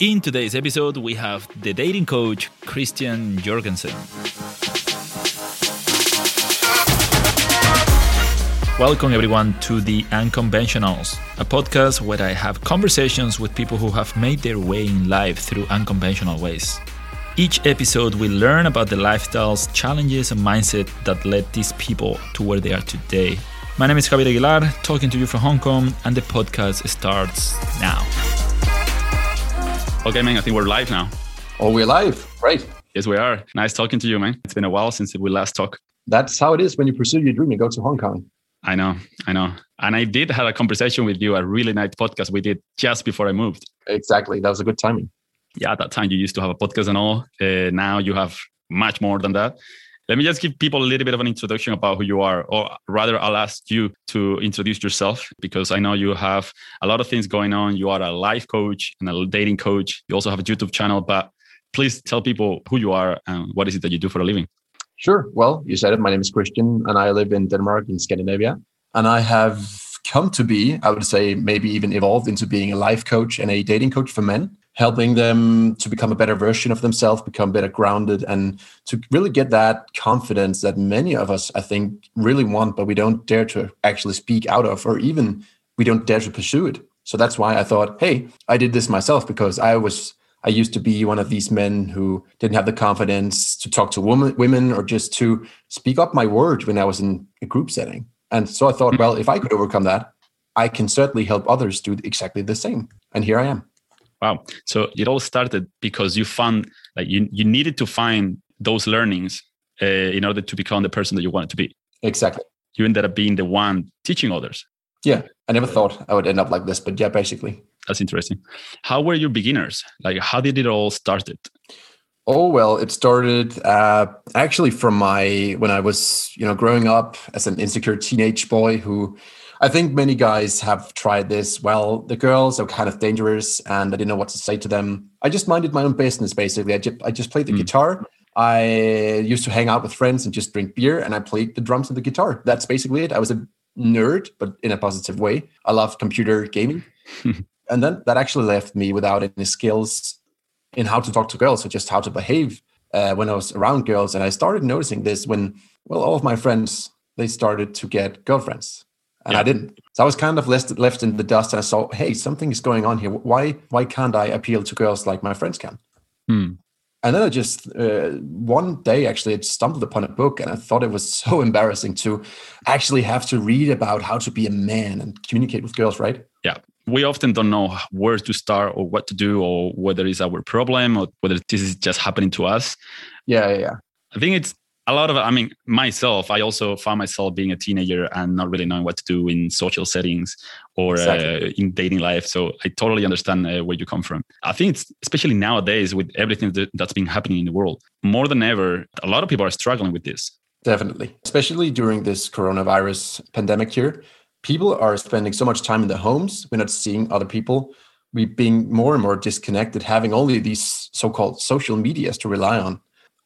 In today's episode, we have the dating coach Christian Jørgensen. Welcome, everyone, to The Unconventionals, a podcast where I have conversations with people who have made their way in life through unconventional ways. Each episode, we learn about the lifestyles, challenges, and mindset that led these people to where they are today. My name is Javier Aguilar, talking to you from Hong Kong, and the podcast starts now. Okay, man, I think we're live now. Oh, we're live. Great. Yes, we are. Nice talking to you, man. It's been a while since we last talked. That's how it is when you pursue your dream. You go to Hong Kong. I know, I know. And I did have a conversation with you, a really nice podcast we did just before I moved. Exactly. That was a good timing. Yeah, at that time you used to have a podcast and all. Uh, now you have much more than that. Let me just give people a little bit of an introduction about who you are, or rather, I'll ask you to introduce yourself because I know you have a lot of things going on. You are a life coach and a dating coach. You also have a YouTube channel, but please tell people who you are and what is it that you do for a living. Sure. Well, you said it. My name is Christian, and I live in Denmark, in Scandinavia. And I have come to be, I would say, maybe even evolved into being a life coach and a dating coach for men helping them to become a better version of themselves, become better grounded, and to really get that confidence that many of us, I think, really want, but we don't dare to actually speak out of, or even we don't dare to pursue it. So that's why I thought, hey, I did this myself because I was I used to be one of these men who didn't have the confidence to talk to women, women or just to speak up my word when I was in a group setting. And so I thought, mm-hmm. well, if I could overcome that, I can certainly help others do exactly the same. And here I am. Wow. So it all started because you found like you, you needed to find those learnings uh, in order to become the person that you wanted to be. Exactly. You ended up being the one teaching others. Yeah. I never thought I would end up like this, but yeah, basically. That's interesting. How were your beginners? Like, how did it all started? Oh well, it started uh, actually from my when I was you know growing up as an insecure teenage boy who I think many guys have tried this. Well, the girls are kind of dangerous, and I didn't know what to say to them. I just minded my own business, basically. I just, I just played the mm. guitar. I used to hang out with friends and just drink beer, and I played the drums and the guitar. That's basically it. I was a nerd, but in a positive way. I loved computer gaming. and then that actually left me without any skills in how to talk to girls or just how to behave uh, when I was around girls. And I started noticing this when, well, all of my friends, they started to get girlfriends and yeah. I didn't. So I was kind of left left in the dust, and I saw, hey, something is going on here. Why why can't I appeal to girls like my friends can? Hmm. And then I just uh, one day actually I stumbled upon a book, and I thought it was so embarrassing to actually have to read about how to be a man and communicate with girls, right? Yeah. We often don't know where to start or what to do or whether it's our problem or whether this is just happening to us. Yeah, yeah, yeah. I think it's a lot of i mean myself i also found myself being a teenager and not really knowing what to do in social settings or exactly. uh, in dating life. So i totally understand uh, where you come from. I think it's especially nowadays with everything that, that's been happening in the world more than ever a lot of people are struggling with this. Definitely. Especially during this coronavirus pandemic here people are spending so much time in their homes. We're not seeing other people. We're being more and more disconnected having only these so-called social medias to rely on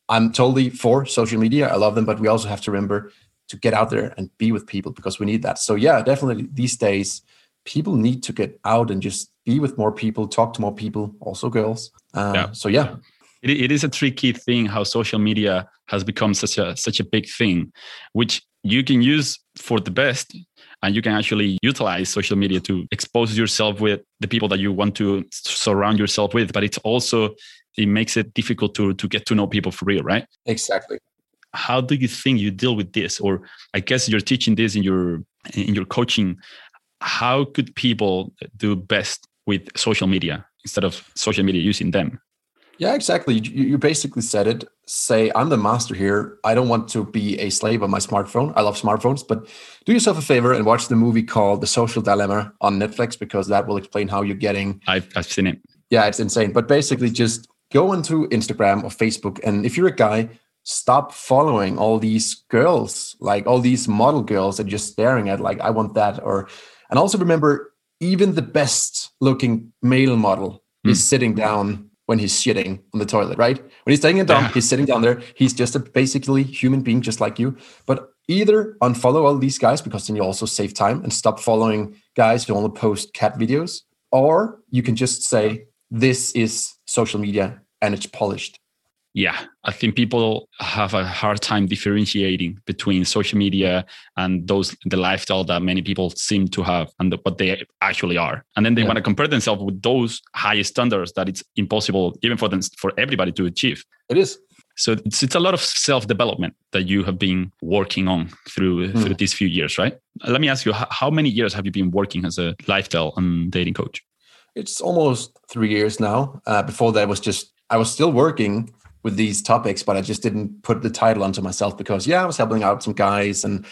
I'm totally for social media. I love them, but we also have to remember to get out there and be with people because we need that. So yeah, definitely these days people need to get out and just be with more people, talk to more people, also girls. Uh, yeah. So yeah, it, it is a tricky thing how social media has become such a such a big thing, which you can use for the best and you can actually utilize social media to expose yourself with the people that you want to surround yourself with but it's also it makes it difficult to to get to know people for real, right? Exactly. How do you think you deal with this? Or I guess you're teaching this in your in your coaching. How could people do best with social media instead of social media using them? Yeah, exactly. You, you basically said it. Say, I'm the master here. I don't want to be a slave of my smartphone. I love smartphones, but do yourself a favor and watch the movie called The Social Dilemma on Netflix because that will explain how you're getting. I've, I've seen it. Yeah, it's insane. But basically, just go onto Instagram or Facebook, and if you're a guy, stop following all these girls, like all these model girls, that you're staring at like I want that. Or and also remember, even the best looking male model mm. is sitting down when he's shitting on the toilet, right? When he's taking a dump, yeah. he's sitting down there. He's just a basically human being, just like you. But either unfollow all these guys because then you also save time and stop following guys who only post cat videos, or you can just say, this is social media and it's polished yeah, I think people have a hard time differentiating between social media and those the lifestyle that many people seem to have and the, what they actually are. And then they yeah. want to compare themselves with those high standards that it's impossible even for them for everybody to achieve. It is. So it's, it's a lot of self development that you have been working on through mm. through these few years, right? Let me ask you, how, how many years have you been working as a lifestyle and dating coach? It's almost three years now. Uh, before that, was just I was still working with these topics, but I just didn't put the title onto myself because yeah, I was helping out some guys and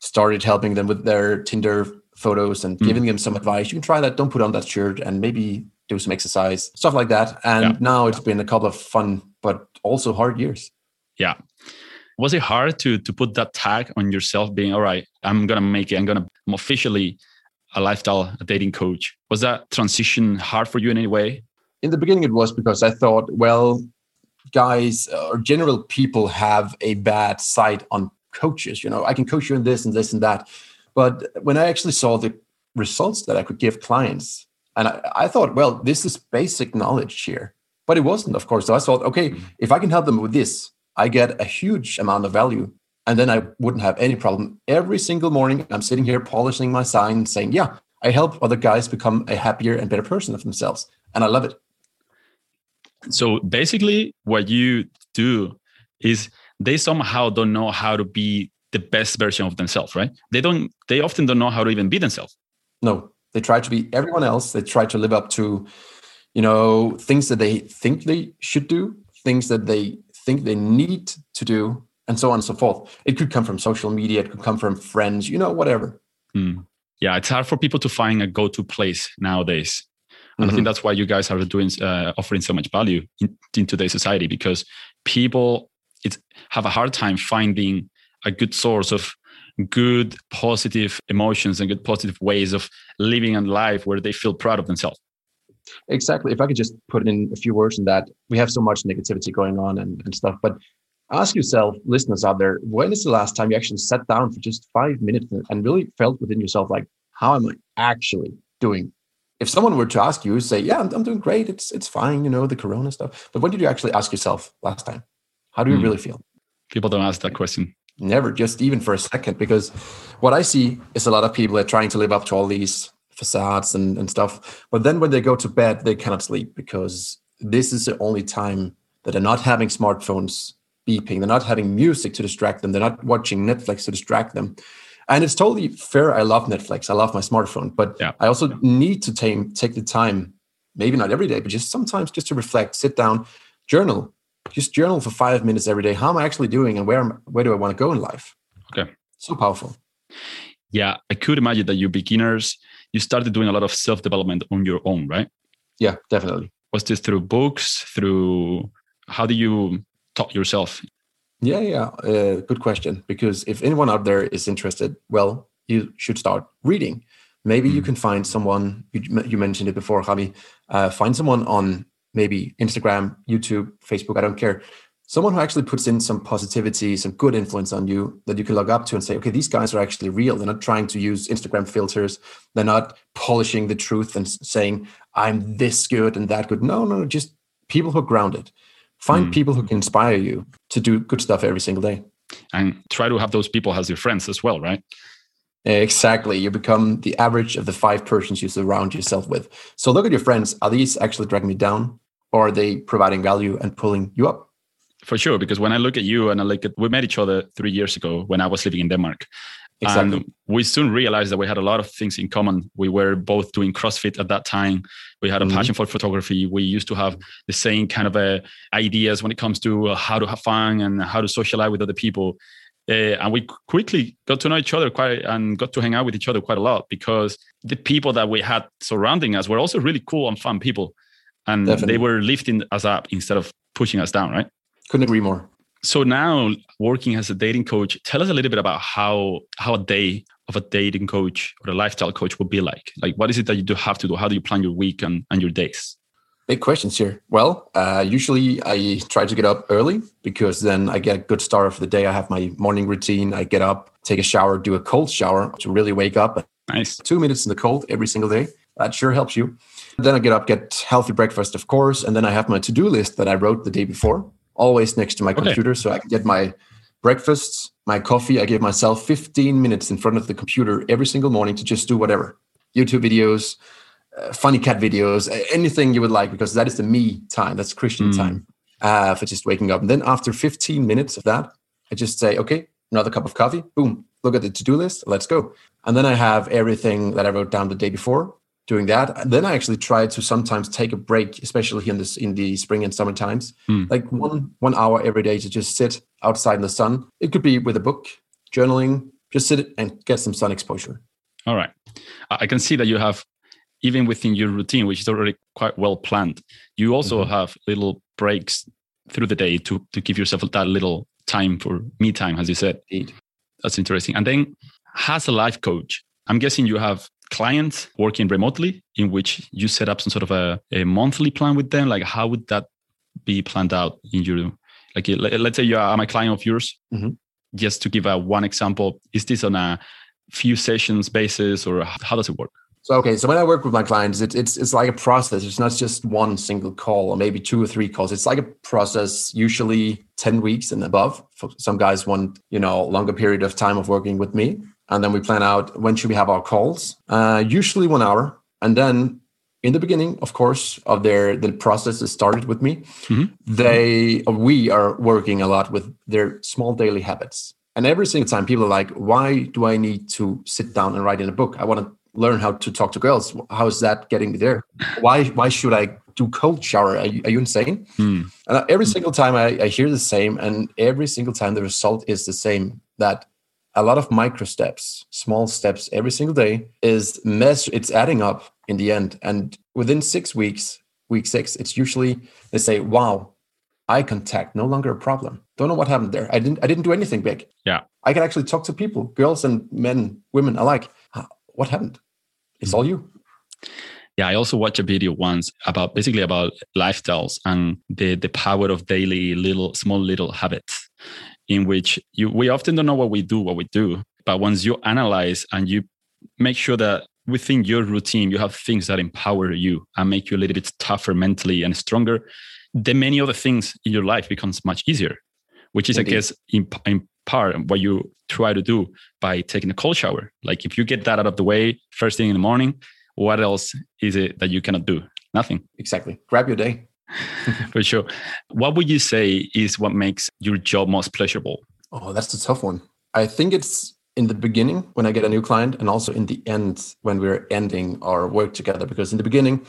started helping them with their Tinder photos and mm. giving them some advice. You can try that. Don't put on that shirt and maybe do some exercise, stuff like that. And yeah. now it's been a couple of fun but also hard years. Yeah. Was it hard to to put that tag on yourself, being all right? I'm gonna make it. I'm gonna I'm officially a lifestyle a dating coach. Was that transition hard for you in any way? In the beginning, it was because I thought, well, guys or general people have a bad sight on coaches. You know, I can coach you in this and this and that. But when I actually saw the results that I could give clients, and I, I thought, well, this is basic knowledge here. But it wasn't, of course. So I thought, okay, mm-hmm. if I can help them with this, I get a huge amount of value. And then I wouldn't have any problem. Every single morning, I'm sitting here polishing my sign saying, yeah, I help other guys become a happier and better person of themselves. And I love it. So basically, what you do is they somehow don't know how to be the best version of themselves, right? They don't. They often don't know how to even be themselves. No, they try to be everyone else. They try to live up to, you know, things that they think they should do, things that they think they need to do, and so on and so forth. It could come from social media. It could come from friends. You know, whatever. Mm. Yeah, it's hard for people to find a go-to place nowadays and mm-hmm. I think mm-hmm. that's why you guys are doing uh, offering so much value in, in today's society because people it's have a hard time finding a good source of good positive emotions and good positive ways of living a life where they feel proud of themselves exactly if i could just put in a few words in that we have so much negativity going on and, and stuff but ask yourself listeners out there when is the last time you actually sat down for just five minutes and really felt within yourself like how am i actually doing if someone were to ask you, say, "Yeah, I'm, I'm, doing great. It's it's fine. You know, the Corona stuff." But when did you actually ask yourself last time? How do you mm. really feel? People don't ask that question. Never, just even for a second, because what I see is a lot of people are trying to live up to all these facades and, and stuff. But then when they go to bed, they cannot sleep because this is the only time that they're not having smartphones beeping. They're not having music to distract them. They're not watching Netflix to distract them and it's totally fair. I love Netflix. I love my smartphone, but yeah. I also need to take take the time, maybe not every day, but just sometimes just to reflect, sit down, journal, just journal for five minutes every day. How am I actually doing, and where where do I want to go in life? Okay, so powerful. Yeah, I could imagine that you beginners, you started doing a lot of self development on your own, right? Yeah, definitely. Was this through books? Through how do you taught yourself yeah, yeah, uh, good question. Because if anyone out there is interested, well, you should start reading. Maybe mm. you hmm. can find someone. You, you mentioned it before, Javi. Uh, find someone on maybe Instagram, YouTube, Facebook. I don't care. Someone who actually puts in some positivity, some good influence on you that you can look up to and say, okay, these guys are actually real. They're not trying to use Instagram filters. They're not polishing the truth and saying, I'm this good and that good. No, no, just people who are grounded Find mm. people who can inspire you to do good stuff every single day. And try to have those people as your friends as well, right? Exactly. You become the average of the five persons you surround yourself with. So look at your friends. Are these actually dragging me down? Or are they providing value and pulling you up? For sure. Because when I look at you and I look at, we met each other three years ago when I was living in Denmark. Exactly. And we soon realized that we had a lot of things in common. We were both doing CrossFit at that time. We had a mm-hmm. passion for photography. We used to have the same kind of uh, ideas when it comes to uh, how to have fun and how to socialize with other people. Uh, and we quickly got to know each other quite and got to hang out with each other quite a lot because the people that we had surrounding us were also really cool and fun people. And Definitely. they were lifting us up instead of pushing us down, right? Couldn't agree more so now working as a dating coach tell us a little bit about how how a day of a dating coach or a lifestyle coach would be like. Like what is it that you do have to do? How do you plan your week and, and your days? Big questions here. Well uh, usually i try to get up early because then i get a good start of the day. I have my morning routine. I get up take a shower do a cold shower to really wake up. Nice. Two minutes in the cold every single day. That sure helps you. Then I get up, get healthy breakfast, of course, and then I have my to-do list that I wrote the day before, always next to my okay. computer, so I can get my breakfast, my coffee. I give myself 15 minutes in front of the computer every single morning to just do whatever, YouTube videos, uh, funny cat videos, anything you would like, because that is the me time. That's Christian mm. time uh, for just waking up. And then after 15 minutes of that, I just say, okay, another cup of coffee. Boom, look at the to-do list. Let's go. And then I have everything that I wrote down the day before doing that. And then I actually try to sometimes take a break, especially here in this in the spring and summer times, mm. like one one hour every day to just sit outside in the sun. It could be with a book, journaling, just sit and get some sun exposure. All right. I can see that you have even within your routine, which is already quite well planned, you also mm-hmm. have little breaks through the day to to give yourself that little time for me time, as you said. Indeed. That's interesting. And then, as a life coach, I'm guessing you have clients working remotely in which you set up some sort of a, a monthly plan with them? Like how would that be planned out in your like let's say you are a client of yours. Mm-hmm. just to give a one example is this on a few sessions basis or how does it work? So okay so when i work with my clients it, it's it's like a process. It's not just one single call or maybe two or three calls. It's like a process usually 10 weeks and above. For some guys want you know longer period of time of working with me and then we plan out when should we have our calls. Uh, usually one hour. And then in the beginning of course of their the process that started with me mm-hmm. they we are working a lot with their small daily habits. And every single time people are like why do i need to sit down and write in a book? I want to learn how to talk to girls. How is that getting me there? Why why should i do cold shower? Are you, are you insane? Mm. and every single time I, I hear the same. And every single time the result is the same that a lot of micro steps, small steps every single day is mess. It's adding up in the end. And within six weeks, week six, it's usually they say, "Wow, eye contact no longer a problem." Don't know what happened there. I didn't. I didn't do anything big. Yeah, I can actually talk to people, girls and men, women alike. Ah, what happened? It's all mm-hmm. you. Yeah, I also watched a video once about basically about lifestyles and the the power of daily little small little habits in which you we often don't know what we do, what we do. But once you analyze and you make sure that within your routine you have things that empower you and make you a little bit tougher mentally and stronger, then many other things in your life becomes much easier. Which is, Indeed. I guess, in, in part what you try to do by taking a cold shower. Like if you get that out of the way first thing in the morning, what else is it that you cannot do? Nothing. Exactly. Grab your day. For sure. What would you say is what makes your job most pleasurable? Oh, that's a tough one. I think it's in the beginning when I get a new client and also in the end when we're ending our work together. Because in the beginning,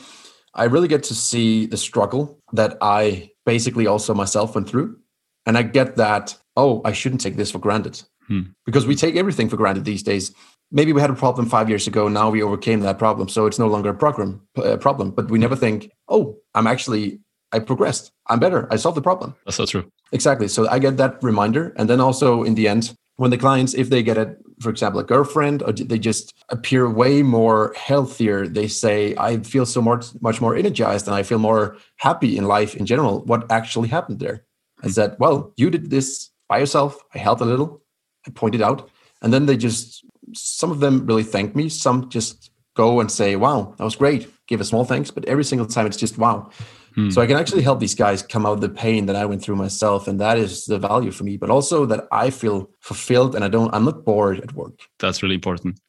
I really get to see the struggle that I basically also myself went through. And I get that, oh, I shouldn't take this for granted. Hmm. Because we take everything for granted these days. Maybe we had a problem five years ago. Now we overcame that problem. So it's no longer a problem, uh, problem. But we never think, oh, I'm actually I progressed. I'm better. I solved the problem. That's so true. Exactly. So I get that reminder. And then also in the end, when the clients, if they get a, for example, a girlfriend, or they just appear way more healthier, they say, I feel so much, much more energized and I feel more happy in life in general. What actually happened there? I hmm. said, well, you did this by yourself. I helped a little. I pointed out. And then they just, some of them really thank me. Some just go and say, wow, that was great. Give a small thanks. But every single time it's just, wow Hmm. So I can actually help these guys come out of the pain that I went through myself. And that is the value for me, but also that I feel fulfilled and I don't, I'm not bored at work. That's really important.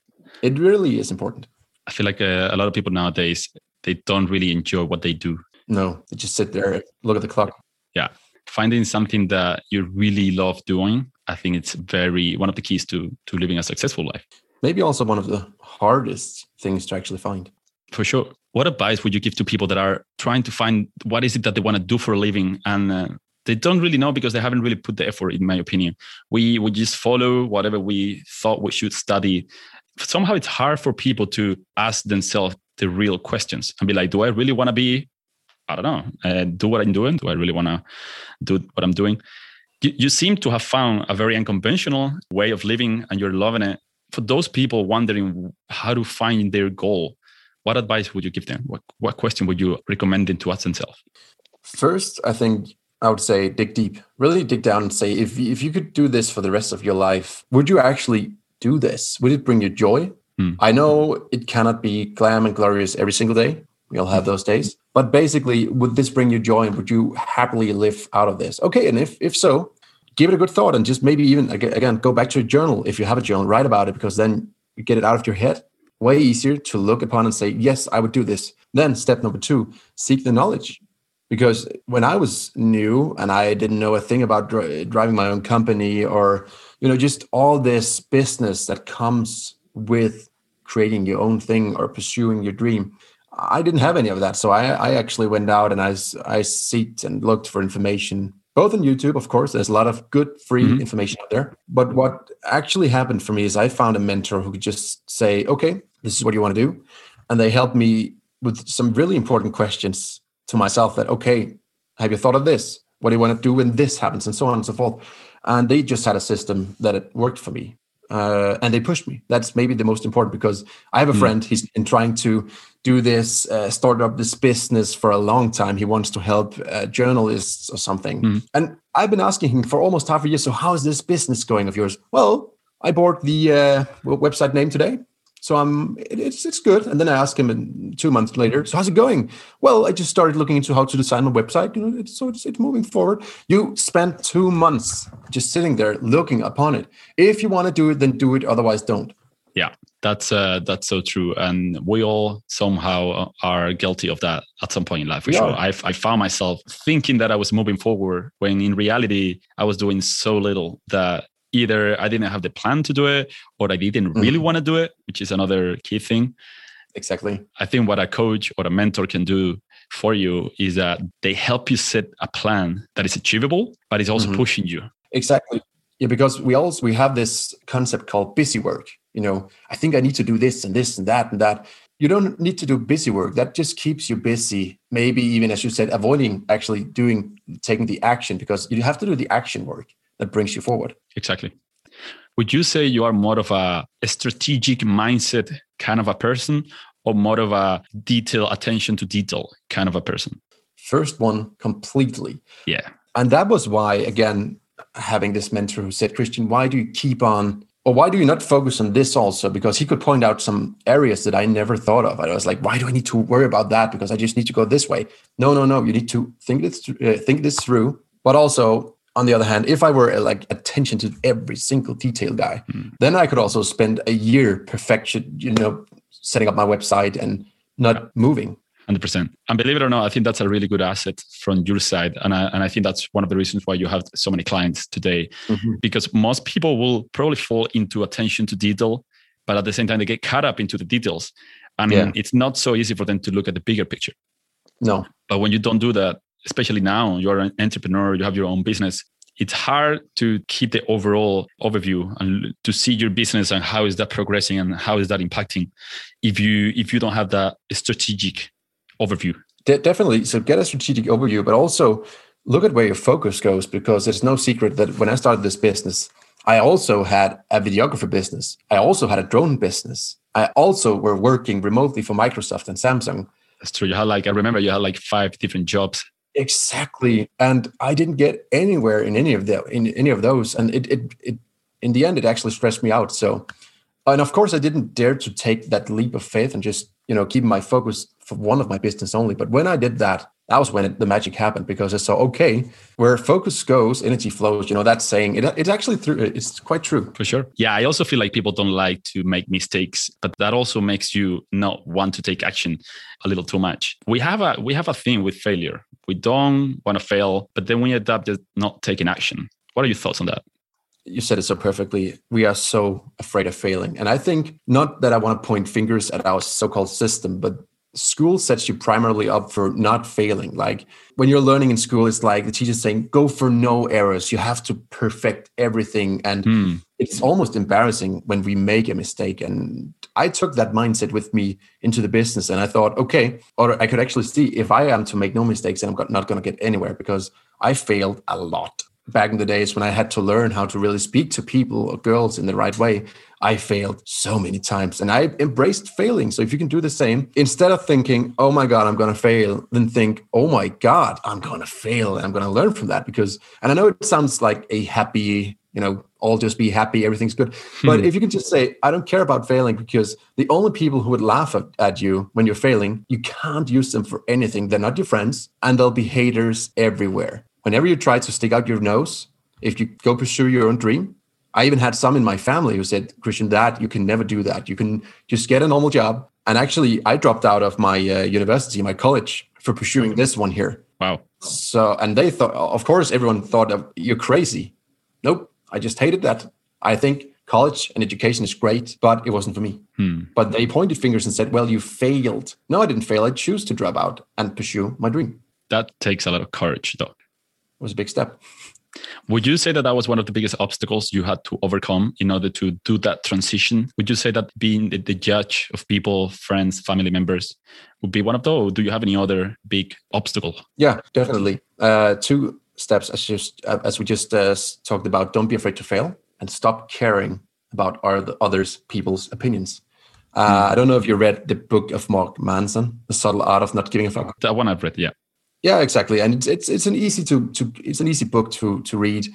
It really is important. I feel like a, uh, a lot of people nowadays, they don't really enjoy what they do. No, they just sit there, look at the clock. Yeah. Finding something that you really love doing, I think it's very one of the keys to to living a successful life. Maybe also one of the hardest things to actually find. For sure what advice would you give to people that are trying to find what is it that they want to do for a living? And uh, they don't really know because they haven't really put the effort in my opinion. We would just follow whatever we thought we should study. Somehow it's hard for people to ask themselves the real questions and be like do i really want to be i don't know uh, do what i'm doing? Do i really want to do what i'm doing? You, you seem to have found a very unconventional way of living and you're loving it. For those people wondering how to find their goal what advice would you give them? What, what question would you recommend them to ask themselves? First, I think I would say dig deep, really dig down and say, if, if you could do this for the rest of your life, would you actually do this? Would it bring you joy? Hmm. I know it cannot be glam and glorious every single day. We'll have those days. But basically, would this bring you joy and would you happily live out of this? Okay. And if, if so, give it a good thought and just maybe even, again, go back to your journal. If you have a journal, write about it because then you get it out of your head. Way easier to look upon and say, yes, I would do this. Then step number two, seek the knowledge. Because when I was new and I didn't know a thing about dri- driving my own company or, you know, just all this business that comes with creating your own thing or pursuing your dream, I didn't have any of that. So I, I actually went out and I, I seeked and looked for information, both on YouTube, of course. There's a lot of good free mm-hmm. information out there. But what actually happened for me is I found a mentor who could just say, okay, this is what you want to do. And they helped me with some really important questions to myself that, okay, have you thought of this? What do you want to do when this happens? And so on and so forth. And they just had a system that it worked for me. Uh, and they pushed me. That's maybe the most important because I have a mm. friend. He's been trying to do this, uh, start up this business for a long time. He wants to help uh, journalists or something. Mm. And I've been asking him for almost half a year. So, how is this business going of yours? Well, I bought the uh, website name today. So I'm it's it's good. And then I asked him two months later, so how's it going? Well, I just started looking into how to design a website. You know, it's, so it's, it's moving forward. You spent two months just sitting there looking upon it. If you want to do it, then do it. Otherwise, don't. Yeah, that's uh, that's so true, and we all somehow are guilty of that at some point in life. For sure, I I found myself thinking that I was moving forward when in reality I was doing so little that either I didn't have the plan to do it or I didn't really mm. want to do it, which is another key thing. Exactly. I think what a coach or a mentor can do for you is that they help you set a plan that is achievable, but is also mm-hmm. pushing you. Exactly. Yeah, because we also we have this concept called busy work. You know, I think I need to do this and this and that and that. You don't need to do busy work. That just keeps you busy. Maybe even as you said, avoiding actually doing taking the action because you have to do the action work that brings you forward. Exactly. Would you say you are more of a strategic mindset kind of a person or more of a detail, attention to detail kind of a person? First one, completely. Yeah. And that was why, again, having this mentor who said, Christian, why do you keep on or why do you not focus on this also? Because he could point out some areas that I never thought of. I was like, why do I need to worry about that? Because I just need to go this way. No, no, no. You need to think this, uh, think this through. But also, on the other hand, if I were like attention to every single detail guy, mm. then I could also spend a year perfection, you know, setting up my website and not yeah. moving. 100%. And believe it or not, I think that's a really good asset from your side. And I, and I think that's one of the reasons why you have so many clients today, mm-hmm. because most people will probably fall into attention to detail, but at the same time, they get caught up into the details. And yeah. it's not so easy for them to look at the bigger picture. No. But when you don't do that, especially now you're an entrepreneur, you have your own business. It's hard to keep the overall overview and to see your business and how is that progressing and how is that impacting if you if you don't have that strategic overview. De- definitely. So get a strategic overview, but also look at where your focus goes because it's no secret that when I started this business, I also had a videographer business. I also had a drone business. I also were working remotely for Microsoft and Samsung. That's true. You had like I remember you had like five different jobs Exactly. And I didn't get anywhere in any of them in any of those. And it it it in the end it actually stressed me out. So and of course I didn't dare to take that leap of faith and just, you know, keep my focus for one of my business only. But when I did that, that was when it, the magic happened because it's so okay where focus goes energy flows you know that saying it, it's actually true it's quite true. For sure. Yeah i also feel like people don't like to make mistakes but that also makes you not want to take action a little too much. We have a we have a thing with failure. We don't want to fail but then we adapt to not taking action. What are your thoughts on that? You said it so perfectly. We are so afraid of failing. And I think not that I want to point fingers at our so called system, but school sets you primarily up for not failing. Like when you're learning in school, it's like the teacher's saying, go for no errors. You have to perfect everything. And mm. it's almost embarrassing when we make a mistake. And I took that mindset with me into the business and I thought, okay, or I could actually see if I am to make no mistakes, I'm not going to get anywhere because I failed a lot back in the days when I had to learn how to really speak to people or girls in the right way, I failed so many times and I embraced failing. So if you can do the same, instead of thinking, oh my God, I'm going to fail, then think, oh my God, I'm going to fail and I'm going to learn from that. Because, and I know it sounds like a happy you know, all just be happy, everything's good. But Hmm. if you can just say, I don't care about failing because the only people who would laugh at, at you when you're failing, you can't use them for anything. They're not your friends and there'll be haters everywhere. Whenever you try to stick out your nose, if you go pursue your own dream, I even had some in my family who said, Christian, that you can never do that. You can just get a normal job. And actually, I dropped out of my uh, university, my college, for pursuing this one here. Wow. So, and they thought, of course, everyone thought of you're crazy. Nope, I just hated that. I think college and education is great, but it wasn't for me. Hmm. But they pointed fingers and said, well, you failed. No, I didn't fail. I choose to drop out and pursue my dream. That takes a lot of courage, though. Was a big step. Would you say that that was one of the biggest obstacles you had to overcome in order to do that transition? Would you say that being the, the judge of people, friends, family members would be one of those? Or do you have any other big obstacle? Yeah, definitely. Uh, two steps, as just uh, as we just uh, talked about. Don't be afraid to fail, and stop caring about other others people's opinions. Uh, I don't know if you read the book of Mark Manson, The Subtle Art of Not Giving a Fuck. That one I've read, yeah. Yeah, exactly. And it's it's, it's an easy to to it's an easy book to to read,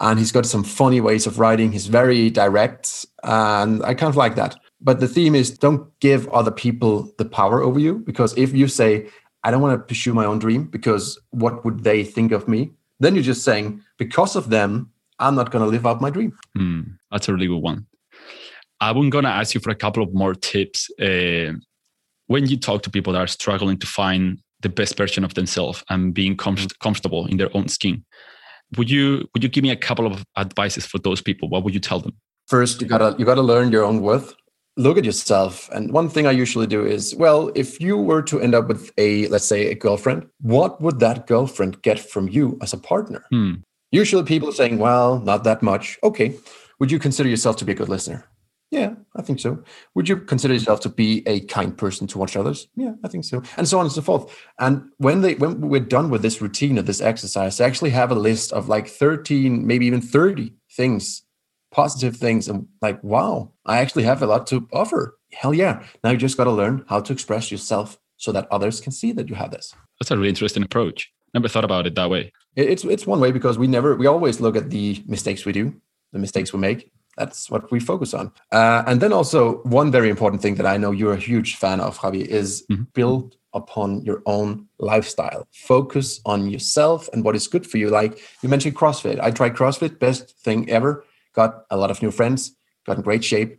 and he's got some funny ways of writing. He's very direct, and I kind of like that. But the theme is don't give other people the power over you because if you say I don't want to pursue my own dream because what would they think of me? Then you're just saying because of them I'm not going to live out my dream. Hmm, that's a really good one. I'm going to ask you for a couple of more tips. Uh, when you talk to people that are struggling to find the best version of themselves and being com- comfortable in their own skin, would you would you give me a couple of advices for those people? What would you tell them? First, you gotta you gotta learn your own worth. Look at yourself. And one thing I usually do is, well, if you were to end up with a, let's say, a girlfriend, what would that girlfriend get from you as a partner? Hmm. Usually people are saying, well, not that much. Okay. Would you consider yourself to be a good listener? Yeah, I think so. Would you consider hmm. yourself to be a kind person towards others? Yeah, I think so. And so on and so forth. And when they when we're done with this routine of this exercise, I actually have a list of like 13, maybe even 30 things, positive things. And like, wow, I actually have a lot to offer. Hell yeah. Now you just got to learn how to express yourself so that others can see that you have this. That's a really interesting approach. Never thought about it that way. It's it's one way because we never we always look at the mistakes we do, the mistakes we make. That's what we focus on. Uh, and then also one very important thing that I know you're a huge fan of, Javi, is Mhm. build upon your own lifestyle. Focus on yourself and what is good for you. Like you mentioned CrossFit. I tried CrossFit, best thing ever. Got a lot of new friends, got in great shape.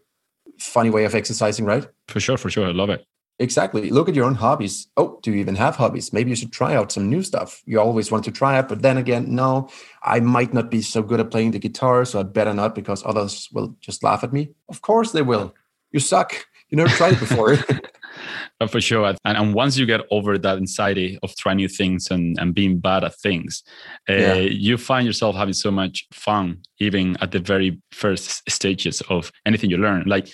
Funny way of exercising, right? For sure, for sure. I love it. Exactly. Look at your own hobbies. Oh, do you even have hobbies? Maybe you should try out some new stuff. You always want to try it, but then again, no, I might not be so good at playing the guitar, so I'd better not because others will just laugh at me. Of course they will. You suck. You never tried it before. For sure. And, and once you get over that anxiety of trying new things and, and being bad at things, uh, Yeah. you find yourself having so much fun, even at the very first stages of anything you learn. Like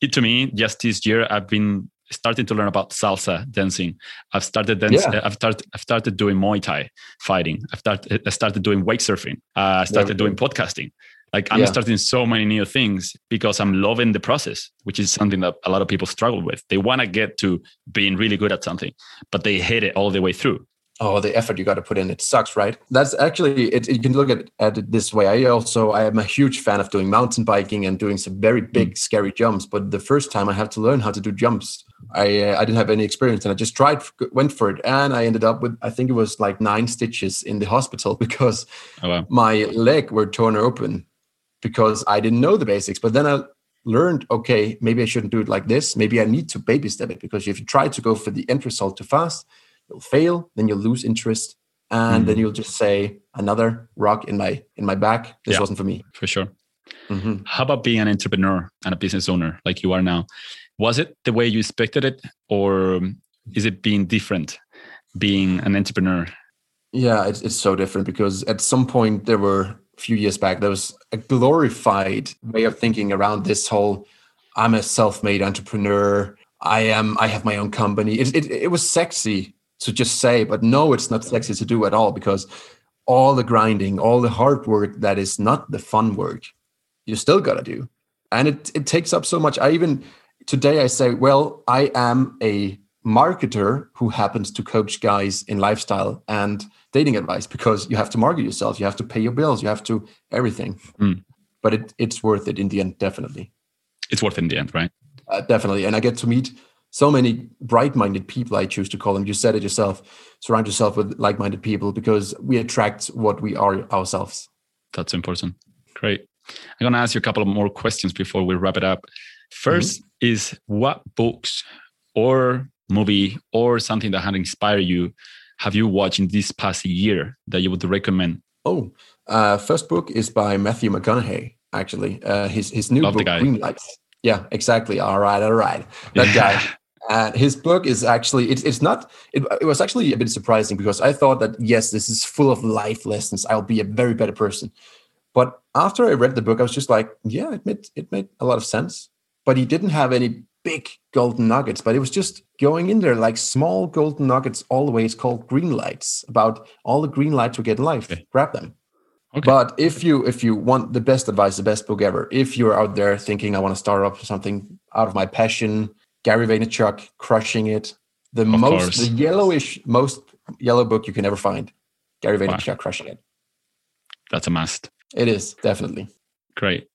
it, to me, just this year, I've been starting to learn about salsa dancing. I've started dancing. Yeah. I've started. I've started doing Muay Thai fighting. I've started. I started doing wake surfing. Uh, I started doing podcasting. Like I'm Yeah. starting so many new things because I'm loving the process, which is something that a lot of people struggle with. They want to get to being really good at something, but they hate it all the way through. oh, the effort you got to put in, it sucks, right? That's actually it. You can look at, at it this way. I also I am a huge fan of doing mountain biking and doing some very big, scary jumps. But the first time I had to learn how to do jumps, I uh, I didn't have any experience, and I just tried, went for it, and I ended up with I think it was like nine stitches in the hospital because Oh, wow. my leg were torn open because I didn't know the basics. But then I learned, okay, maybe I shouldn't do it like this. Maybe I need to baby step it because if you try to go for the end result too fast, you'll fail. Then you'll lose interest, and then you'll just say another rock in my in my back. This Yeah. wasn't for me. For sure. Mhm. How about being an entrepreneur and a business owner like you are now? Was it the way you expected it, or is it being different being an entrepreneur? Yeah, it's, it's so different because at some point there were a few years back there was a glorified way of thinking around this whole I'm a self-made entrepreneur. I am I have my own company. It, it it was sexy to just say, but no, it's not sexy to do at all because all the grinding, all the hard work that is not the fun work, you still gotta do. And it it takes up so much. I even today I say, well, I am a marketer who happens to coach guys in lifestyle and dating advice because you have to market yourself, you have to pay your bills, you have to everything. Mm. but it, it's worth it in the end, definitely. It's worth it in the end, right? Uh, definitely. And I get to meet so many bright-minded people i choose to call them you said it yourself surround yourself with like-minded people because we attract what we are ourselves that's important great i'm going to ask you a couple of more questions before we wrap it up 1st mm-hmm. Is what books or movie or something that had inspired you have you watched in this past year that you would recommend oh uh, first book is by matthew mcconaughey actually uh, his his new Love book green lights yeah, exactly. All right, all right. That guy. And his book is actually it's it's not it, it was actually a bit surprising because I thought that yes, this is full of life lessons. I'll be a very better person. But after I read the book, I was just like, yeah, it made it made a lot of sense. But he didn't have any big golden nuggets, but it was just going in there like small golden nuggets all the way. It's called green lights about all the green lights we get in life. Okay. Grab them. Okay. But if you if you want the best advice, the best book ever, if you're out there thinking I want to start up something out of my passion, Gary Vaynerchuk, crushing it, the of most course. the yellowish most yellow book you can ever find, Gary Vaynerchuk, wow. crushing it. That's a must. It is definitely great.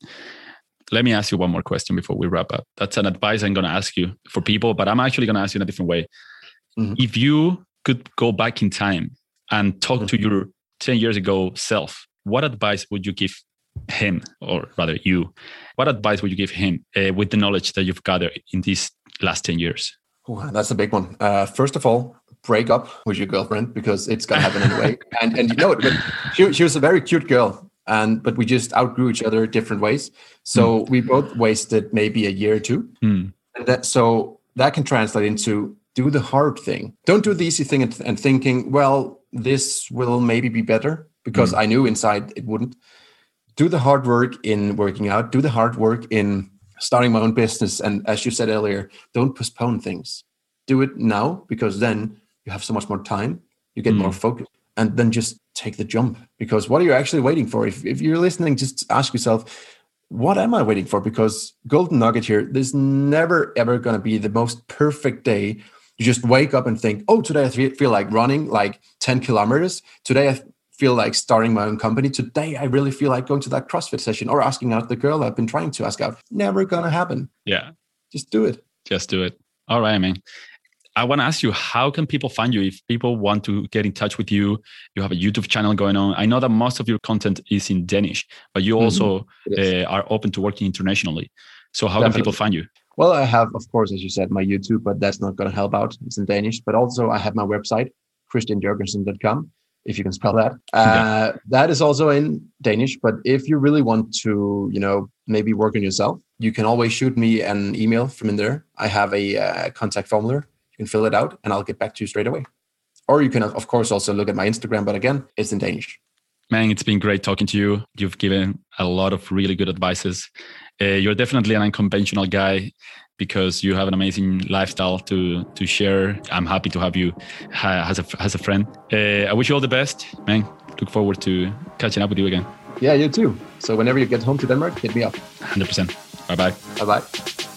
Let me ask you one more question before we wrap up. That's an advice I'm going to ask you for people, but I'm actually going to ask you in a different way. Mm-hmm. If you could go back in time and talk mm-hmm. to your 10 years ago self, what advice would you give him, or rather you? What advice would you give him uh, with the knowledge that you've gathered in these last 10 years? Oh, that's a big one. Uh, first of all, break up with your girlfriend because it's gonna happen anyway. and and you know it, she, she was a very cute girl, and but we just outgrew each other different ways. So mm. we both wasted maybe a year or two. Mm. And that so that can translate into do the hard thing. Don't do the easy thing and, and thinking, well, this will maybe be better because mm. I knew inside it wouldn't. Do the hard work in working out, do the hard work in starting my own business. And as you said earlier, don't postpone things. Do it now because then you have so much more time, you get more focus, and then just take the jump. Because what are you actually waiting for? If, if you're listening, just ask yourself, what am I waiting for? Because golden nugget here, there's never ever going to be the most perfect day. You just wake up and think, oh, today I feel like running like 10 kilometers. Today I feel like starting my own company. Today, I really feel like going to that CrossFit session or asking out the girl I've been trying to ask out. Never gonna happen. Yeah. Just do it. Just do it. All right, man. I want to ask you, how can people find you if people want to get in touch with you? You have a YouTube channel going on. I know that most of your content is in Danish, but you mm-hmm. also uh, are open to working internationally. So how Definitely. can people find you? Well, I have, of course, as you said, my YouTube, but that's not going to help out. It's in Danish. But also, I have my website, christianjurgensen.com if you can spell that. Uh, yeah. That is also in Danish. But if you really want to, you know, maybe work on yourself, you can always shoot me an email from in there. I have a uh, contact formula. You can fill it out, and I'll get back to you straight away. Or you can, of course, also look at my Instagram. But again, it's in Danish. Man, it's been great talking to you. You've given a lot of really good advices. Uh, you're definitely an unconventional guy because you have an amazing lifestyle to to share. I'm happy to have you as a as a friend. Uh, I wish you all the best, man. Look forward to catching up with you again. Yeah, you too. So whenever you get home to Denmark, hit me up. 100%. Bye bye. Bye bye.